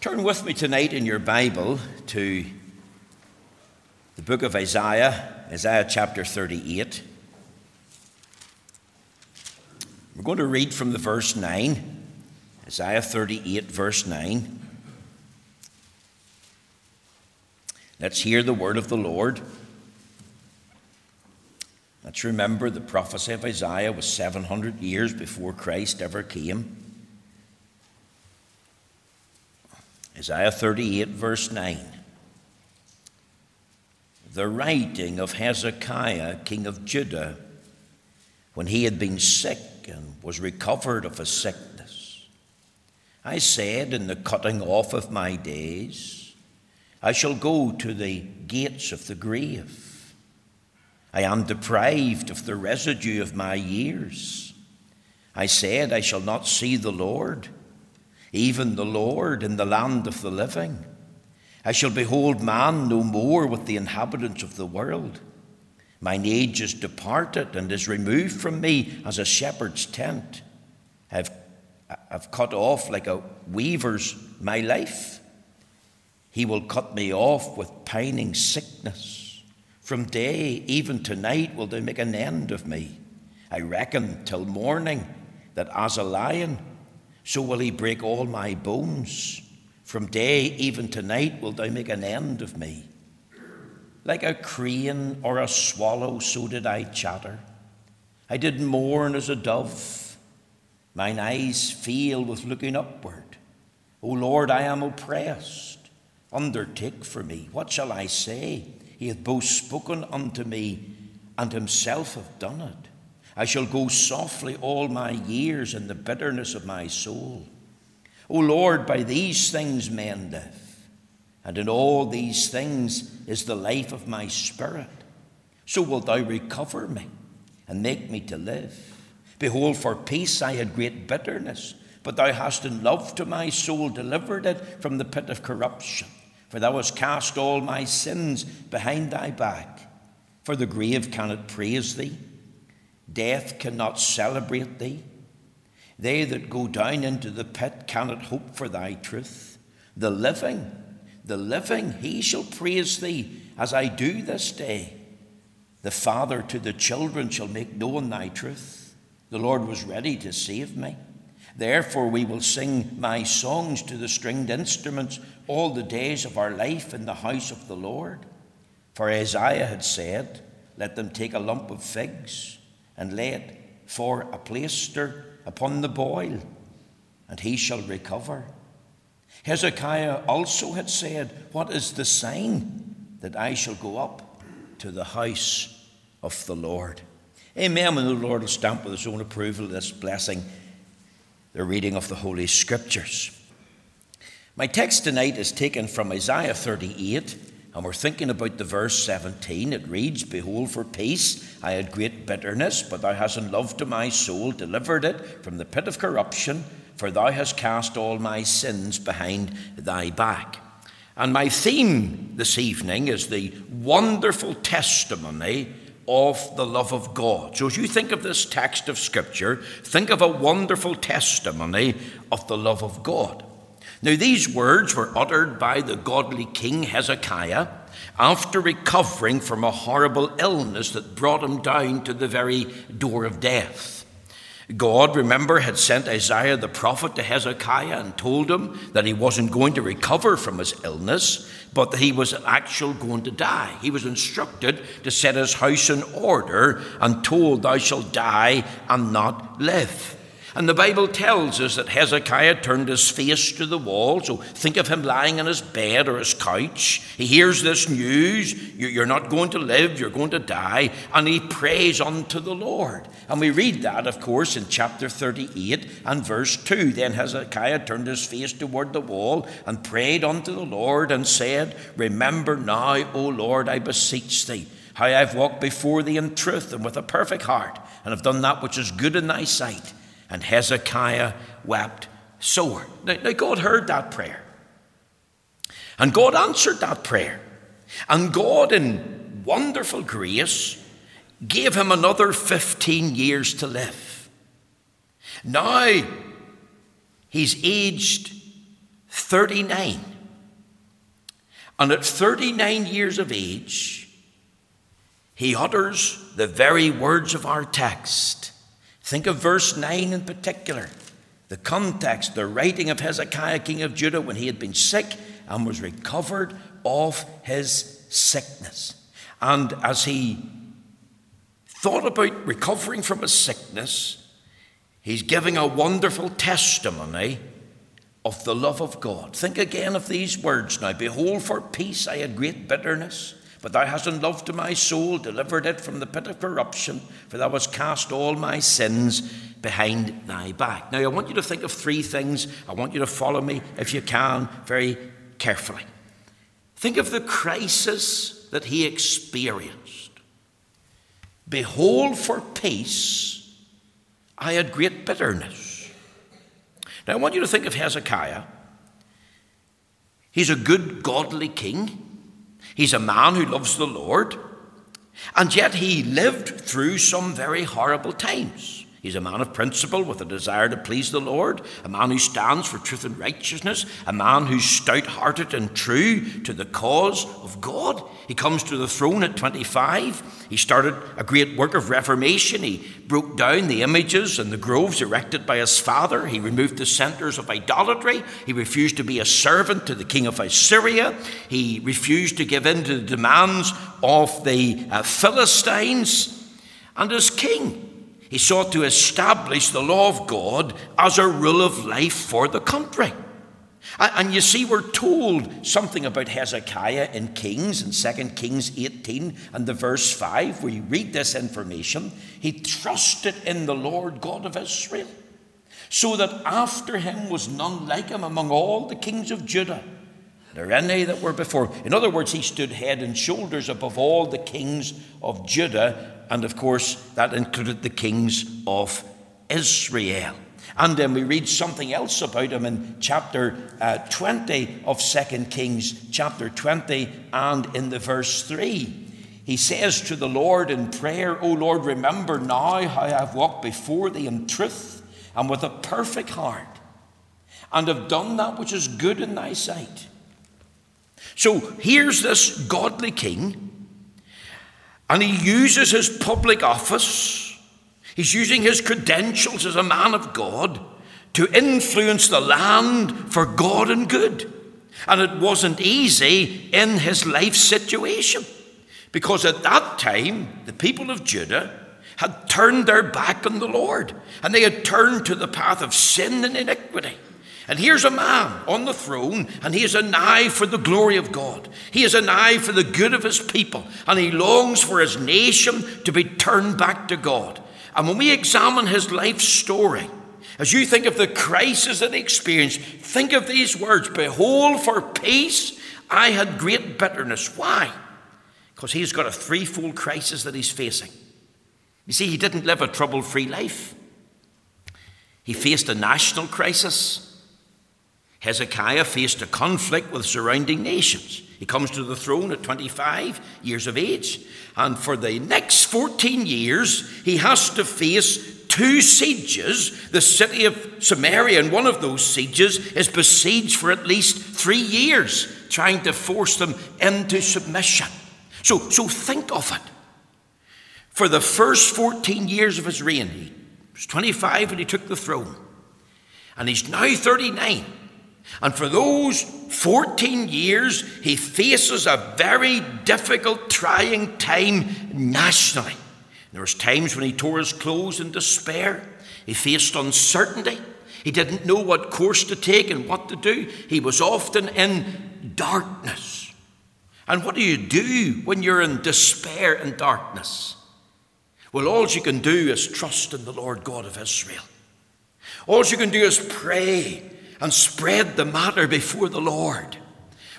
Turn with me tonight in your Bible to the book of Isaiah, Isaiah chapter 38. We're going to read from the verse 9, Isaiah 38, verse 9. Let's hear the word of the Lord. Let's remember the prophecy of Isaiah was 700 years before Christ ever came. Isaiah 38, verse 9. The writing of Hezekiah, king of Judah, when he had been sick and was recovered of his sickness. I said in the cutting off of my days, I shall go to the gates of the grave. I am deprived of the residue of my years. I said, I shall not see the Lord even the Lord in the land of the living. I shall behold man no more with the inhabitants of the world. Mine age is departed and is removed from me as a shepherd's tent. I've, I've cut off like a weaver's my life. He will cut me off with pining sickness. From day even to night will they make an end of me. I reckon till morning that as a lion so will he break all my bones. From day even to night will thou make an end of me. Like a crane or a swallow, so did I chatter. I did mourn as a dove. Mine eyes fail with looking upward. O Lord, I am oppressed. Undertake for me. What shall I say? He hath both spoken unto me and himself hath done it. I shall go softly all my years in the bitterness of my soul. O Lord, by these things men live, and in all these things is the life of my spirit. So wilt thou recover me and make me to live. Behold, for peace I had great bitterness, but thou hast in love to my soul delivered it from the pit of corruption. For thou hast cast all my sins behind thy back. For the grave cannot praise thee Death cannot celebrate thee. They that go down into the pit cannot hope for thy truth. The living, the living, he shall praise thee as I do this day. The Father to the children shall make known thy truth. The Lord was ready to save me. Therefore, we will sing my songs to the stringed instruments all the days of our life in the house of the Lord. For Isaiah had said, Let them take a lump of figs and lay it for a plaister upon the boil, and he shall recover. Hezekiah also had said, What is the sign that I shall go up to the house of the Lord? Amen. And the Lord will stamp with his own approval this blessing, the reading of the Holy Scriptures. My text tonight is taken from Isaiah 38 and we're thinking about the verse 17. It reads, Behold, for peace I had great bitterness, but thou hast in love to my soul delivered it from the pit of corruption, for thou hast cast all my sins behind thy back. And my theme this evening is the wonderful testimony of the love of God. So as you think of this text of Scripture, think of a wonderful testimony of the love of God. Now, these words were uttered by the godly king Hezekiah after recovering from a horrible illness that brought him down to the very door of death. God, remember, had sent Isaiah the prophet to Hezekiah and told him that he wasn't going to recover from his illness, but that he was actually going to die. He was instructed to set his house in order and told, Thou shalt die and not live. And the Bible tells us that Hezekiah turned his face to the wall. So think of him lying on his bed or his couch. He hears this news you're not going to live, you're going to die. And he prays unto the Lord. And we read that, of course, in chapter 38 and verse 2. Then Hezekiah turned his face toward the wall and prayed unto the Lord and said, Remember now, O Lord, I beseech thee, how I've walked before thee in truth and with a perfect heart, and have done that which is good in thy sight and Hezekiah wept sore. Now, now, God heard that prayer. And God answered that prayer. And God, in wonderful grace, gave him another 15 years to live. Now, he's aged 39. And at 39 years of age, he utters the very words of our text. Think of verse 9 in particular. The context, the writing of Hezekiah, king of Judah, when he had been sick and was recovered of his sickness. And as he thought about recovering from his sickness, he's giving a wonderful testimony of the love of God. Think again of these words now Behold, for peace I had great bitterness. But thou hast in love to my soul, delivered it from the pit of corruption, for thou hast cast all my sins behind thy back. Now, I want you to think of three things. I want you to follow me, if you can, very carefully. Think of the crisis that he experienced. Behold, for peace I had great bitterness. Now, I want you to think of Hezekiah. He's a good, godly king. He's a man who loves the Lord, and yet he lived through some very horrible times. He's a man of principle with a desire to please the Lord, a man who stands for truth and righteousness, a man who's stout hearted and true to the cause of God. He comes to the throne at 25. He started a great work of reformation. He broke down the images and the groves erected by his father. He removed the centers of idolatry. He refused to be a servant to the king of Assyria. He refused to give in to the demands of the uh, Philistines. And as king, he sought to establish the law of God as a rule of life for the country. And you see, we're told something about Hezekiah in Kings, in 2 Kings 18 and the verse 5, where you read this information. He trusted in the Lord God of Israel, so that after him was none like him among all the kings of Judah, nor any that were before. In other words, he stood head and shoulders above all the kings of Judah and of course, that included the kings of Israel. And then we read something else about him in chapter uh, 20 of 2 Kings, chapter 20, and in the verse 3. He says to the Lord in prayer, O Lord, remember now how I have walked before thee in truth and with a perfect heart, and have done that which is good in thy sight. So here's this godly king and he uses his public office, he's using his credentials as a man of God to influence the land for God and good. And it wasn't easy in his life situation. Because at that time, the people of Judah had turned their back on the Lord and they had turned to the path of sin and iniquity. And here's a man on the throne, and he has an eye for the glory of God. He has an eye for the good of his people, and he longs for his nation to be turned back to God. And when we examine his life story, as you think of the crisis that he experienced, think of these words Behold, for peace I had great bitterness. Why? Because he's got a threefold crisis that he's facing. You see, he didn't live a trouble free life, he faced a national crisis. Hezekiah faced a conflict with surrounding nations. He comes to the throne at 25 years of age, and for the next 14 years, he has to face two sieges. The city of Samaria, and one of those sieges, is besieged for at least three years, trying to force them into submission. So, so think of it. For the first 14 years of his reign, he was 25 when he took the throne, and he's now 39. And for those 14 years, he faces a very difficult, trying time nationally. There was times when he tore his clothes in despair. He faced uncertainty. He didn't know what course to take and what to do. He was often in darkness. And what do you do when you're in despair and darkness? Well, all you can do is trust in the Lord God of Israel. All you can do is pray and spread the matter before the Lord.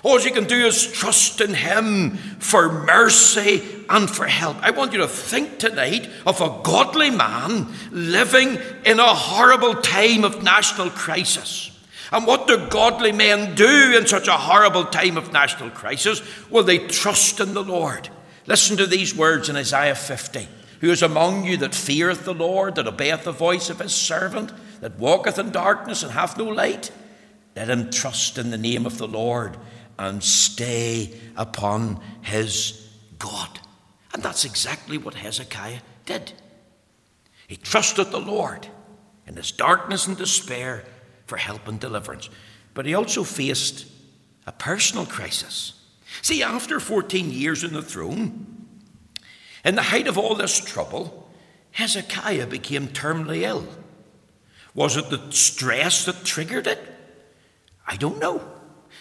All you can do is trust in Him for mercy and for help. I want you to think tonight of a godly man living in a horrible time of national crisis. And what do godly men do in such a horrible time of national crisis? Well, they trust in the Lord. Listen to these words in Isaiah 50 Who is among you that feareth the Lord, that obeyeth the voice of his servant? That walketh in darkness and hath no light, Let him trust in the name of the Lord and stay upon his God. And that's exactly what Hezekiah did. He trusted the Lord in his darkness and despair for help and deliverance. But he also faced a personal crisis. See, after 14 years in the throne, in the height of all this trouble, Hezekiah became terminally ill. Was it the stress that triggered it? I don't know.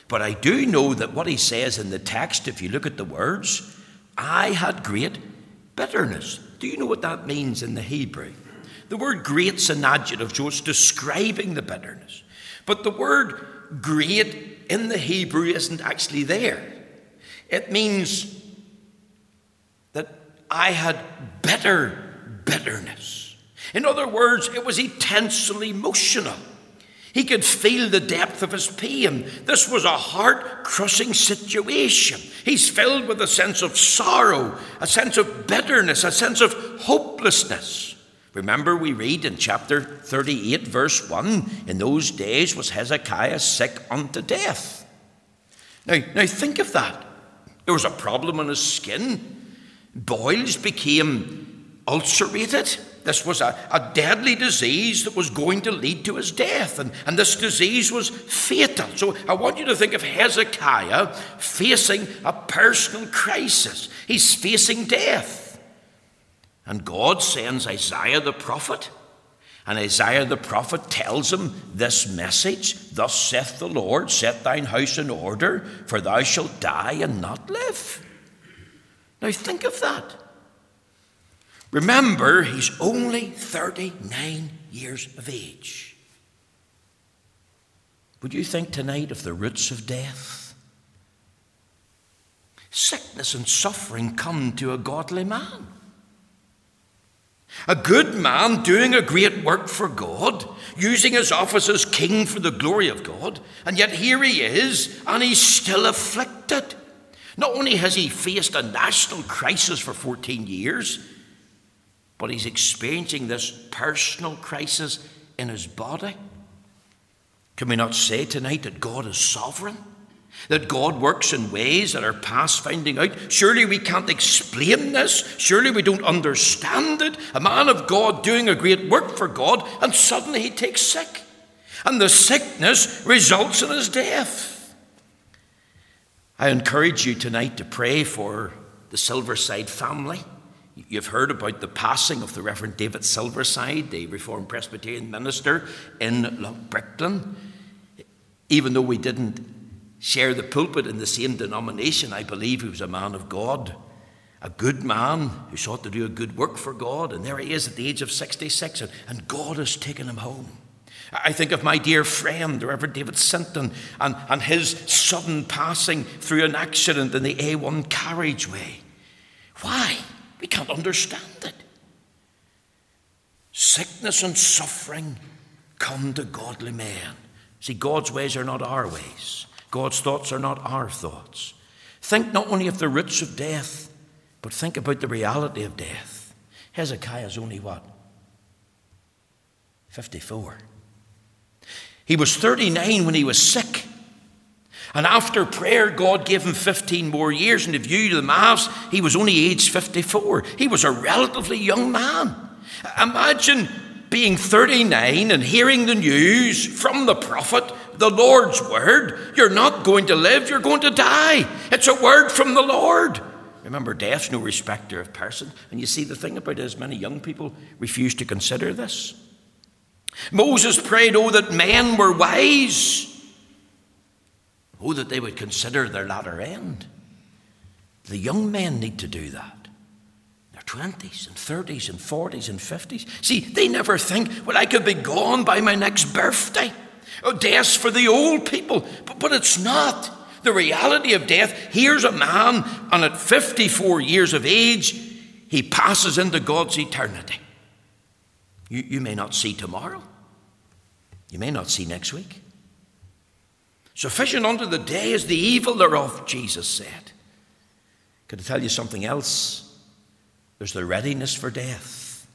But I do know that what he says in the text, if you look at the words, I had great bitterness. Do you know what that means in the Hebrew? The word great's an adjective, so it's describing the bitterness. But the word great in the Hebrew isn't actually there. It means that I had bitter bitterness. In other words, it was intensely emotional. He could feel the depth of his pain. This was a heart crushing situation. He's filled with a sense of sorrow, a sense of bitterness, a sense of hopelessness. Remember, we read in chapter 38, verse 1 In those days was Hezekiah sick unto death. Now, now think of that. There was a problem on his skin. Boils became ulcerated. This was a, a deadly disease that was going to lead to his death, and, and this disease was fatal. So I want you to think of Hezekiah facing a personal crisis. He's facing death. And God sends Isaiah the prophet. And Isaiah the prophet tells him this message Thus saith the Lord, set thine house in order, for thou shalt die and not live. Now think of that. Remember, he's only 39 years of age. Would you think tonight of the roots of death? Sickness and suffering come to a godly man. A good man doing a great work for God, using his office as king for the glory of God, and yet here he is, and he's still afflicted. Not only has he faced a national crisis for 14 years, but he's experiencing this personal crisis in his body. Can we not say tonight that God is sovereign? That God works in ways that are past finding out? Surely we can't explain this. Surely we don't understand it. A man of God doing a great work for God, and suddenly he takes sick. And the sickness results in his death. I encourage you tonight to pray for the Silverside family. You've heard about the passing of the Reverend David Silverside, the Reformed Presbyterian minister in Loughbrickland. Even though we didn't share the pulpit in the same denomination, I believe he was a man of God, a good man who sought to do a good work for God. And there he is at the age of 66, and, and God has taken him home. I think of my dear friend, the Reverend David Sinton, and, and his sudden passing through an accident in the A1 carriageway. Why? We can't understand it. Sickness and suffering come to godly men. See, God's ways are not our ways, God's thoughts are not our thoughts. Think not only of the roots of death, but think about the reality of death. Hezekiah's only what? 54. He was 39 when he was sick. And after prayer, God gave him 15 more years. And if you do the maths, he was only aged 54. He was a relatively young man. Imagine being 39 and hearing the news from the prophet, the Lord's word. You're not going to live, you're going to die. It's a word from the Lord. Remember, death's no respecter of person. And you see, the thing about it is, many young people refuse to consider this. Moses prayed, Oh, that men were wise. Oh, that they would consider their latter end. The young men need to do that. Their 20s and 30s and 40s and 50s. See, they never think, well, I could be gone by my next birthday. Oh, death's for the old people. But, but it's not. The reality of death here's a man, and at 54 years of age, he passes into God's eternity. You, you may not see tomorrow, you may not see next week. Sufficient unto the day is the evil thereof, Jesus said. Could I tell you something else? There's the readiness for death.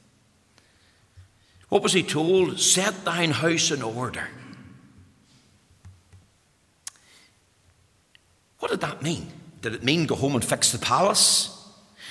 What was he told? Set thine house in order. What did that mean? Did it mean go home and fix the palace?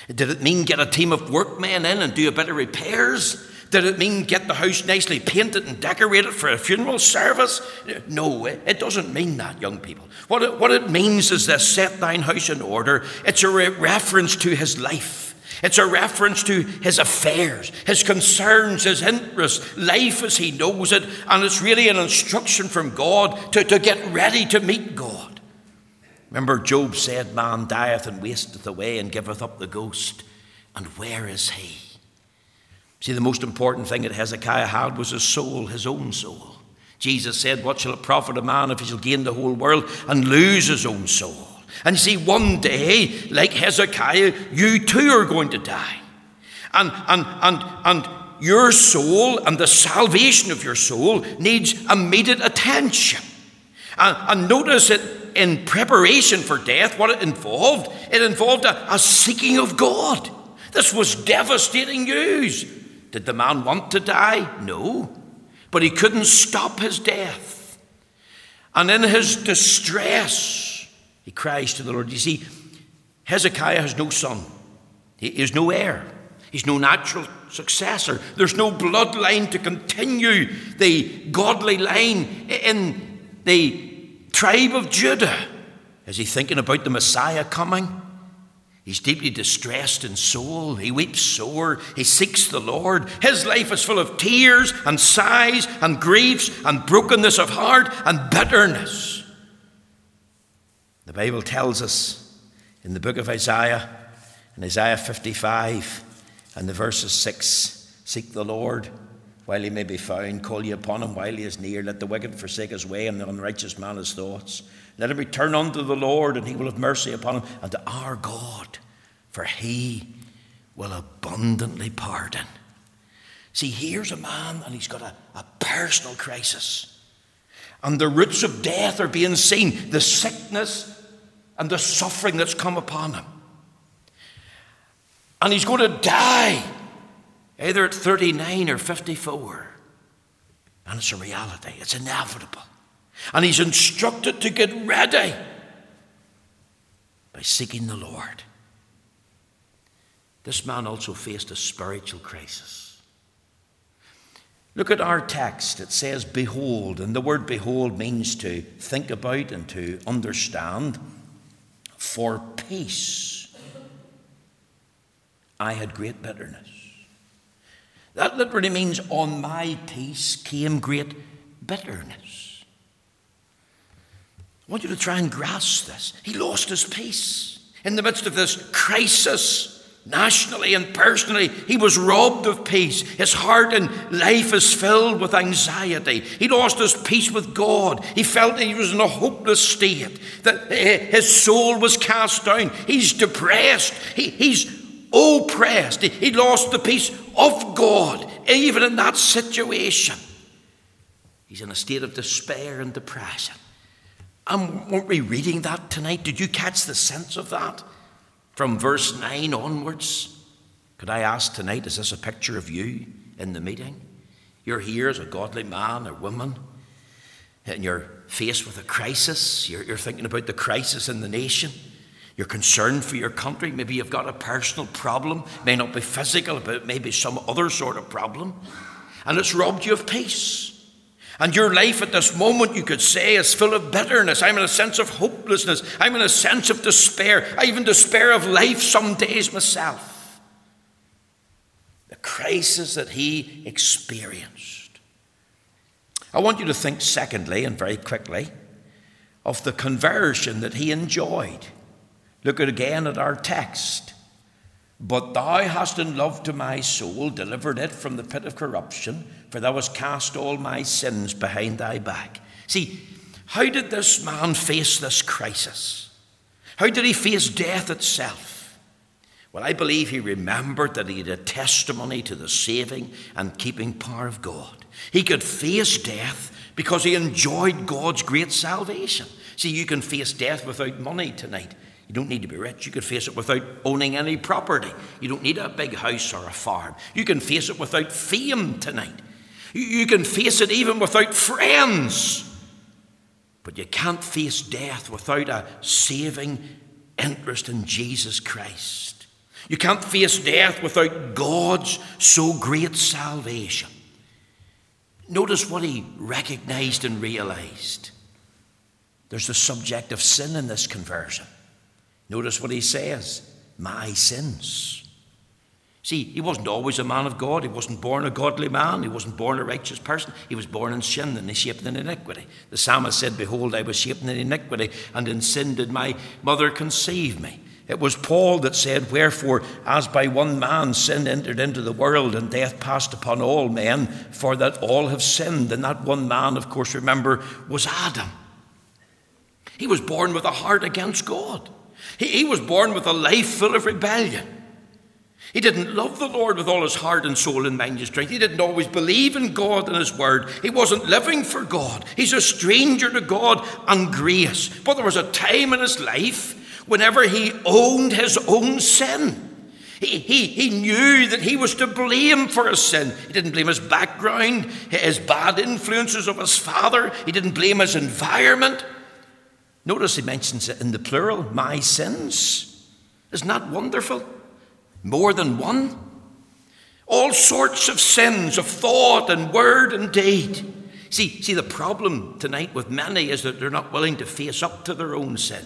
Did it mean get a team of workmen in and do a bit of repairs? Did it mean get the house nicely painted and decorated for a funeral service? No, it doesn't mean that, young people. What it, what it means is this set thine house in order. It's a re- reference to his life. It's a reference to his affairs, his concerns, his interests, life as he knows it, and it's really an instruction from God to, to get ready to meet God. Remember, Job said, Man dieth and wasteth away and giveth up the ghost. And where is he? See, the most important thing that Hezekiah had was his soul, his own soul. Jesus said, What shall it profit a man if he shall gain the whole world and lose his own soul? And see, one day, like Hezekiah, you too are going to die. And, and, and, and your soul and the salvation of your soul needs immediate attention. And, and notice it in preparation for death, what it involved. It involved a, a seeking of God. This was devastating news. Did the man want to die? No. But he couldn't stop his death. And in his distress, he cries to the Lord. You see, Hezekiah has no son, he has no heir, he's no natural successor. There's no bloodline to continue the godly line in the tribe of Judah. Is he thinking about the Messiah coming? He's deeply distressed in soul. He weeps sore. He seeks the Lord. His life is full of tears and sighs and griefs and brokenness of heart and bitterness. The Bible tells us in the book of Isaiah, in Isaiah 55, and the verses 6 Seek the Lord while he may be found, call ye upon him while he is near. Let the wicked forsake his way, and the unrighteous man his thoughts. Let him return unto the Lord, and he will have mercy upon him, and to our God, for he will abundantly pardon. See, here's a man, and he's got a, a personal crisis. And the roots of death are being seen the sickness and the suffering that's come upon him. And he's going to die, either at 39 or 54. And it's a reality, it's inevitable. And he's instructed to get ready by seeking the Lord. This man also faced a spiritual crisis. Look at our text. It says, Behold. And the word behold means to think about and to understand. For peace, I had great bitterness. That literally means, On my peace came great bitterness. I want you to try and grasp this. He lost his peace. In the midst of this crisis, nationally and personally, he was robbed of peace. His heart and life is filled with anxiety. He lost his peace with God. He felt he was in a hopeless state, that eh, his soul was cast down. He's depressed. He, he's oppressed. He, he lost the peace of God, even in that situation. He's in a state of despair and depression. And weren't we reading that tonight? Did you catch the sense of that? From verse 9 onwards? Could I ask tonight, is this a picture of you in the meeting? You're here as a godly man or woman, and you're faced with a crisis. You're, you're thinking about the crisis in the nation. You're concerned for your country. Maybe you've got a personal problem. May not be physical, but it may be some other sort of problem. And it's robbed you of peace. And your life at this moment, you could say, is full of bitterness. I'm in a sense of hopelessness. I'm in a sense of despair. I even despair of life some days myself. The crisis that he experienced. I want you to think, secondly, and very quickly, of the conversion that he enjoyed. Look at again at our text. But thou hast in love to my soul delivered it from the pit of corruption, for thou hast cast all my sins behind thy back. See, how did this man face this crisis? How did he face death itself? Well, I believe he remembered that he had a testimony to the saving and keeping power of God. He could face death because he enjoyed God's great salvation. See, you can face death without money tonight. You don't need to be rich. You could face it without owning any property. You don't need a big house or a farm. You can face it without fame tonight. You can face it even without friends. But you can't face death without a saving interest in Jesus Christ. You can't face death without God's so great salvation. Notice what he recognized and realized. There's the subject of sin in this conversion. Notice what he says my sins. See, he wasn't always a man of God. He wasn't born a godly man. He wasn't born a righteous person. He was born in sin and he shaped in iniquity. The psalmist said, Behold, I was shaped in iniquity, and in sin did my mother conceive me. It was Paul that said, Wherefore, as by one man sin entered into the world, and death passed upon all men, for that all have sinned. And that one man, of course, remember, was Adam. He was born with a heart against God. He, he was born with a life full of rebellion. He didn't love the Lord with all his heart and soul and mind and strength. He didn't always believe in God and his word. He wasn't living for God. He's a stranger to God and grace. But there was a time in his life whenever he owned his own sin. He, he, he knew that he was to blame for his sin. He didn't blame his background, his bad influences of his father. He didn't blame his environment. Notice he mentions it in the plural, my sins. Isn't that wonderful? More than one? All sorts of sins of thought and word and deed. See, see, the problem tonight with many is that they're not willing to face up to their own sin.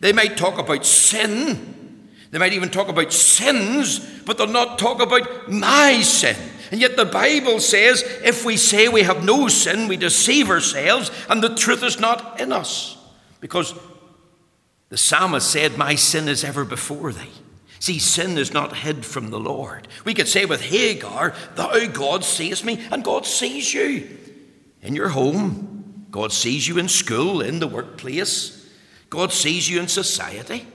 They might talk about sin, they might even talk about sins, but they'll not talk about my sin. And yet the Bible says if we say we have no sin, we deceive ourselves, and the truth is not in us. Because the psalmist said, My sin is ever before thee. See, sin is not hid from the Lord. We could say with Hagar, Thou, God, sees me, and God sees you. In your home, God sees you in school, in the workplace, God sees you in society.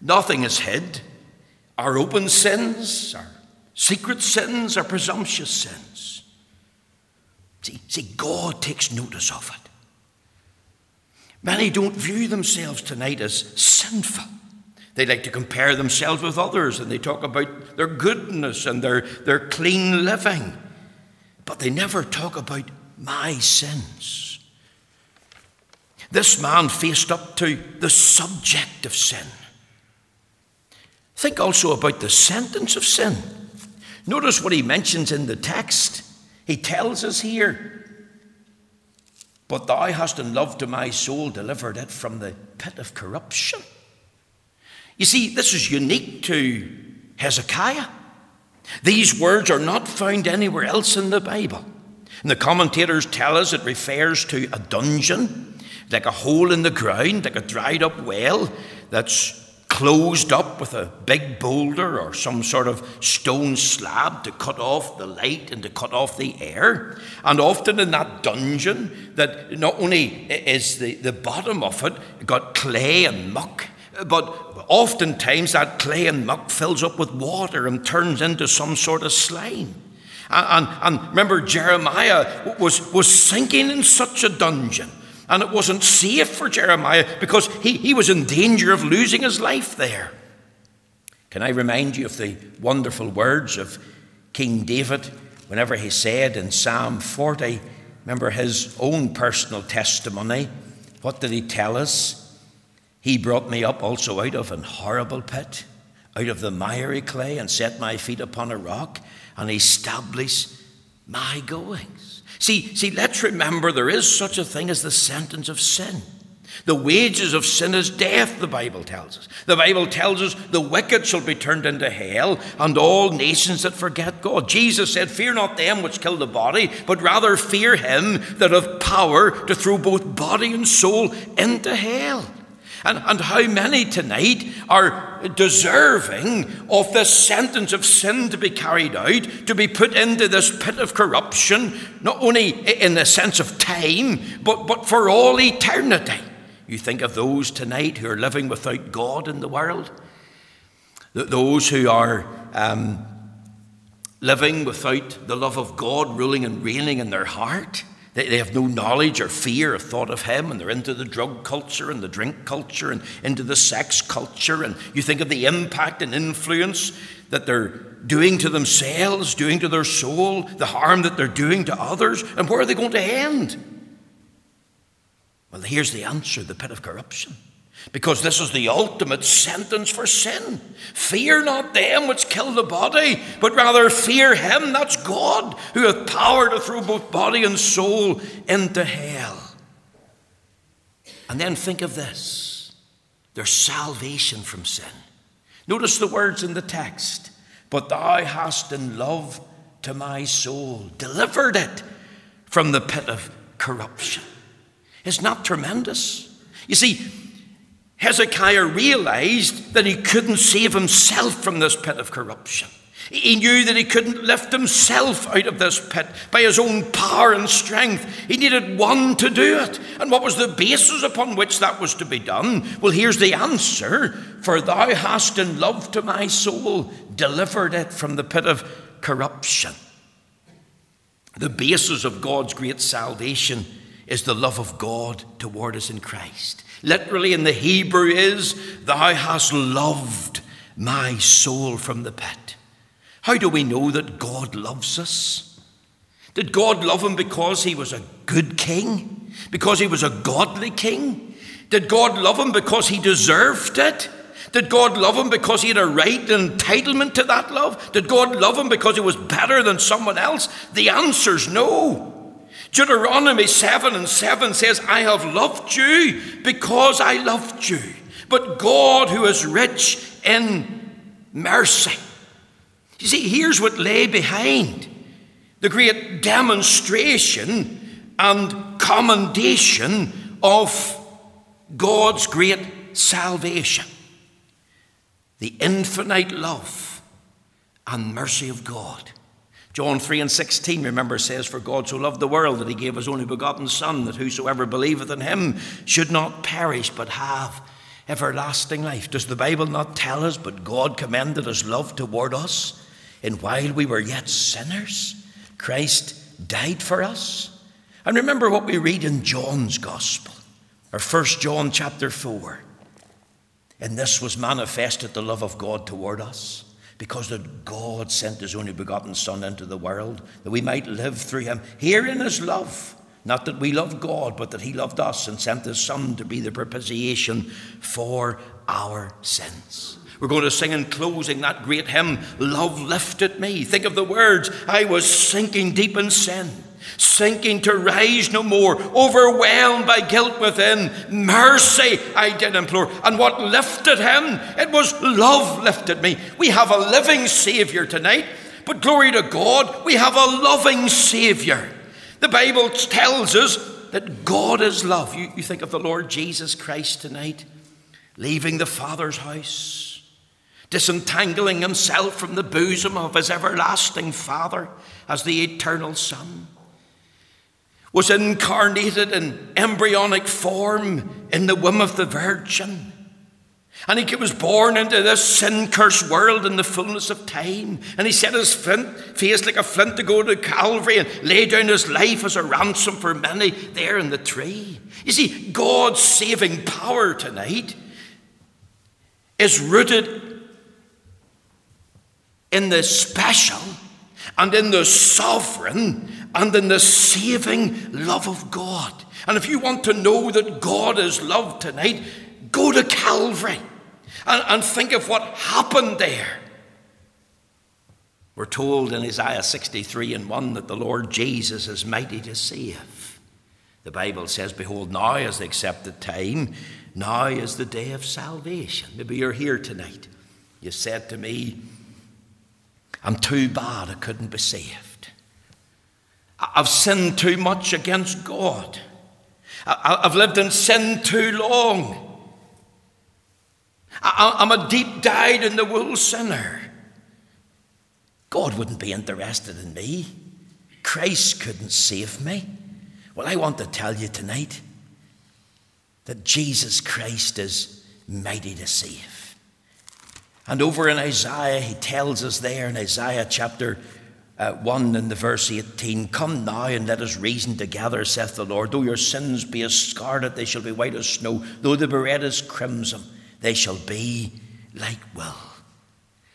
Nothing is hid. Our open sins, our secret sins, our presumptuous sins. See, see, God takes notice of it. Many don't view themselves tonight as sinful. They like to compare themselves with others and they talk about their goodness and their, their clean living. But they never talk about my sins. This man faced up to the subject of sin. Think also about the sentence of sin. Notice what he mentions in the text. He tells us here, But thou hast in love to my soul delivered it from the pit of corruption. You see, this is unique to Hezekiah. These words are not found anywhere else in the Bible. And the commentators tell us it refers to a dungeon, like a hole in the ground, like a dried up well that's closed up with a big boulder or some sort of stone slab to cut off the light and to cut off the air. And often in that dungeon, that not only is the, the bottom of it got clay and muck, but oftentimes that clay and muck fills up with water and turns into some sort of slime. And, and, and remember, Jeremiah was, was sinking in such a dungeon. And it wasn't safe for Jeremiah because he, he was in danger of losing his life there. Can I remind you of the wonderful words of King David whenever he said in Psalm 40, remember his own personal testimony? What did he tell us? He brought me up also out of an horrible pit, out of the miry clay, and set my feet upon a rock, and established my goings. See, see, let's remember there is such a thing as the sentence of sin. The wages of sin is death, the Bible tells us. The Bible tells us the wicked shall be turned into hell, and all nations that forget God. Jesus said, Fear not them which kill the body, but rather fear him that hath power to throw both body and soul into hell. And, and how many tonight are deserving of this sentence of sin to be carried out, to be put into this pit of corruption, not only in the sense of time, but, but for all eternity? You think of those tonight who are living without God in the world, those who are um, living without the love of God ruling and reigning in their heart. They, they have no knowledge or fear or thought of Him, and they're into the drug culture and the drink culture and into the sex culture. And you think of the impact and influence that they're doing to themselves, doing to their soul, the harm that they're doing to others, and where are they going to end? Well, here's the answer the pit of corruption. Because this is the ultimate sentence for sin. Fear not them which kill the body, but rather fear him, that's God, who hath power to throw both body and soul into hell. And then think of this there's salvation from sin. Notice the words in the text. But thou hast in love to my soul delivered it from the pit of corruption. Is not tremendous? You see, Hezekiah realized that he couldn't save himself from this pit of corruption. He knew that he couldn't lift himself out of this pit by his own power and strength. He needed one to do it. And what was the basis upon which that was to be done? Well, here's the answer For thou hast in love to my soul delivered it from the pit of corruption. The basis of God's great salvation is the love of God toward us in Christ. Literally in the Hebrew is, Thou hast loved my soul from the pit. How do we know that God loves us? Did God love him because he was a good king? Because he was a godly king? Did God love him because he deserved it? Did God love him because he had a right and entitlement to that love? Did God love him because he was better than someone else? The answer's no. Deuteronomy 7 and 7 says, I have loved you because I loved you. But God, who is rich in mercy. You see, here's what lay behind the great demonstration and commendation of God's great salvation the infinite love and mercy of God. John 3 and 16, remember, says, For God so loved the world that he gave his only begotten Son, that whosoever believeth in him should not perish, but have everlasting life. Does the Bible not tell us, but God commended his love toward us? And while we were yet sinners, Christ died for us. And remember what we read in John's Gospel, or 1 John chapter 4. And this was manifested the love of God toward us because that God sent his only begotten Son into the world that we might live through him. Herein is love. Not that we love God, but that he loved us and sent his Son to be the propitiation for our sins. We're going to sing in closing that great hymn, Love Lifted Me. Think of the words I was sinking deep in sin sinking to rise no more, overwhelmed by guilt within. Mercy I did implore. And what lifted him? It was love lifted me. We have a living Saviour tonight, but glory to God, we have a loving Saviour. The Bible tells us that God is love. You, you think of the Lord Jesus Christ tonight, leaving the Father's house, disentangling himself from the bosom of his everlasting Father as the eternal Son was incarnated in embryonic form in the womb of the Virgin. And he was born into this sin cursed world in the fullness of time. And he set his flint, face like a flint to go to Calvary and lay down his life as a ransom for many there in the tree. You see, God's saving power tonight is rooted in the special and in the sovereign and in the saving love of God. And if you want to know that God is love tonight, go to Calvary and, and think of what happened there. We're told in Isaiah 63 and 1 that the Lord Jesus is mighty to save. The Bible says, Behold, now is the accepted time, now is the day of salvation. Maybe you're here tonight. You said to me, I'm too bad I couldn't be saved. I've sinned too much against God. I've lived in sin too long. I'm a deep dyed in the wool sinner. God wouldn't be interested in me. Christ couldn't save me. Well, I want to tell you tonight that Jesus Christ is mighty to save. And over in Isaiah, he tells us there in Isaiah chapter uh, 1 in the verse 18 Come now and let us reason together, saith the Lord. Though your sins be as scarlet, they shall be white as snow. Though they be red as crimson, they shall be like wool.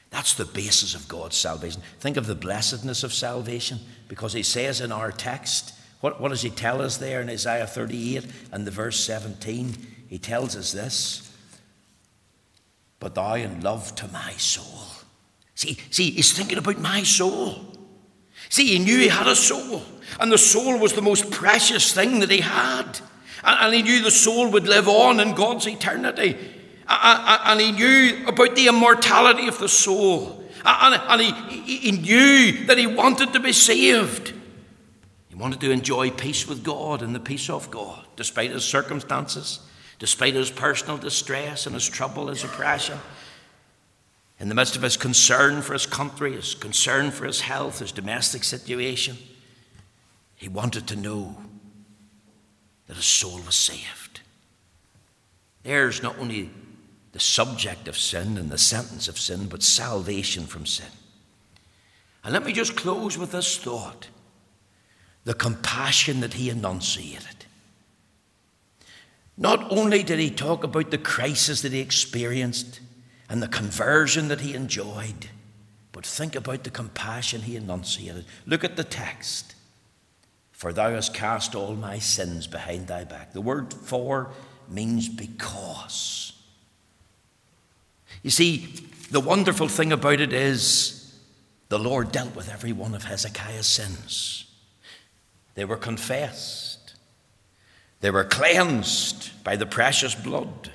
That's the basis of God's salvation. Think of the blessedness of salvation, because he says in our text, What, what does he tell us there in Isaiah 38 and the verse 17? He tells us this But thou in love to my soul. See, see, he's thinking about my soul. See, he knew he had a soul, and the soul was the most precious thing that he had. And, he knew the soul would live on in God's eternity. And he knew about the immortality of the soul. And he, knew that he wanted to be saved. He wanted to enjoy peace with God and the peace of God, despite his circumstances, despite his personal distress and his trouble, his oppression. In the midst of his concern for his country, his concern for his health, his domestic situation, he wanted to know that his soul was saved. There's not only the subject of sin and the sentence of sin, but salvation from sin. And let me just close with this thought the compassion that he enunciated. Not only did he talk about the crisis that he experienced and the conversion that he enjoyed, but think about the compassion he enunciated. Look at the text. For thou hast cast all my sins behind thy back. The word for means because. You see, the wonderful thing about it is the Lord dealt with every one of Hezekiah's sins. They were confessed, they were cleansed by the precious blood,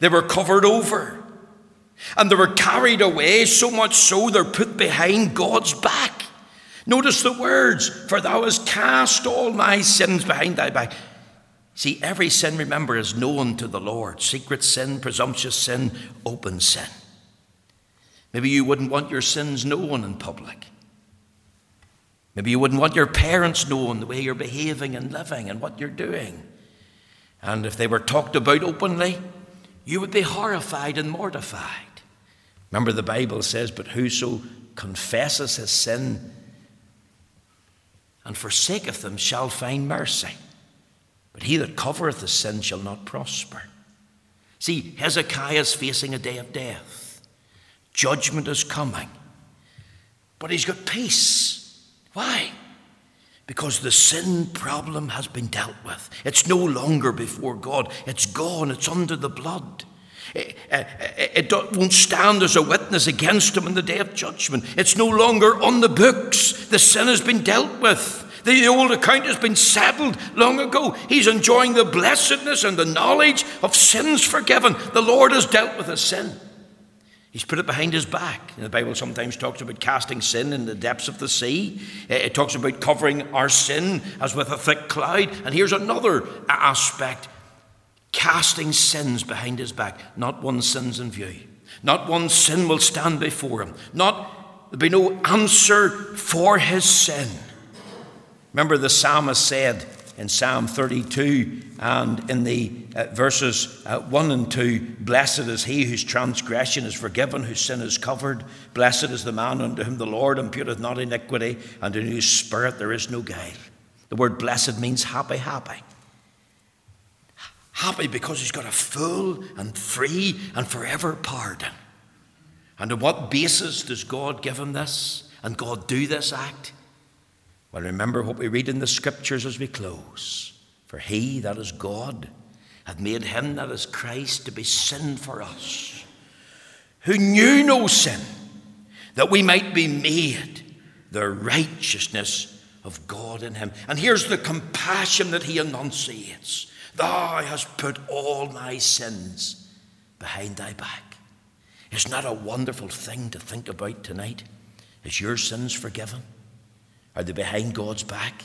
they were covered over, and they were carried away, so much so they're put behind God's back. Notice the words, for thou hast cast all my sins behind thy back. See, every sin, remember, is known to the Lord secret sin, presumptuous sin, open sin. Maybe you wouldn't want your sins known in public. Maybe you wouldn't want your parents knowing the way you're behaving and living and what you're doing. And if they were talked about openly, you would be horrified and mortified. Remember, the Bible says, But whoso confesses his sin and forsaketh them shall find mercy. But he that covereth his sin shall not prosper. See, Hezekiah is facing a day of death. Judgment is coming. But he's got peace. Why? Because the sin problem has been dealt with. It's no longer before God, it's gone, it's under the blood. Eh, eh, eh, it, it, it, won't stand as a witness against him in the day of judgment. It's no longer on the books. The sin has been dealt with. The old account has been settled long ago. He's enjoying the blessedness and the knowledge of sins forgiven. The Lord has dealt with his sin. He's put it behind his back. the Bible sometimes talks about casting sin in the depths of the sea. It talks about covering our sin as with a thick cloud. And here's another aspect casting sins behind his back. Not one sin's in view. Not one sin will stand before him. Not there'll be no answer for his sin. Remember, the psalmist said in Psalm 32 and in the uh, verses uh, 1 and 2 Blessed is he whose transgression is forgiven, whose sin is covered. Blessed is the man unto whom the Lord imputeth not iniquity, and in whose spirit there is no guile. The word blessed means happy, happy. Happy because he's got a full and free and forever pardon. And on what basis does God give him this and God do this act? Well, remember what we read in the scriptures as we close. For he, that is God, hath made him that is Christ to be sin for us, who knew no sin, that we might be made the righteousness of God in him. And here's the compassion that he enunciates Thou hast put all my sins behind thy back. Isn't that a wonderful thing to think about tonight? Is your sins forgiven? Are they behind God's back?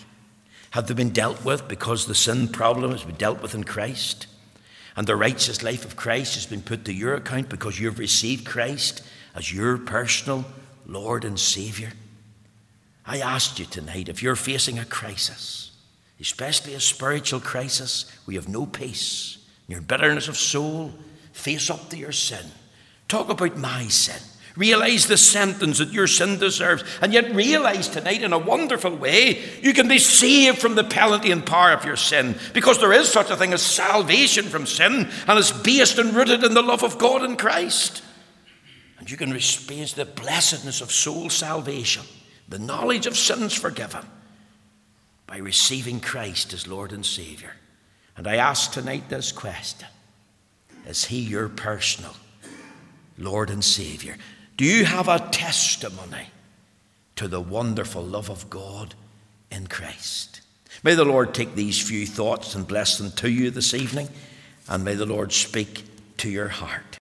Have they been dealt with because the sin problem has been dealt with in Christ? And the righteous life of Christ has been put to your account because you've received Christ as your personal Lord and Savior? I asked you tonight if you're facing a crisis, especially a spiritual crisis, we have no peace, your bitterness of soul, face up to your sin. Talk about my sin. Realize the sentence that your sin deserves, and yet realize tonight in a wonderful way you can be saved from the penalty and power of your sin because there is such a thing as salvation from sin and it's based and rooted in the love of God in Christ. And you can experience the blessedness of soul salvation, the knowledge of sins forgiven by receiving Christ as Lord and Savior. And I ask tonight this question Is He your personal Lord and Savior? Do you have a testimony to the wonderful love of God in Christ? May the Lord take these few thoughts and bless them to you this evening, and may the Lord speak to your heart.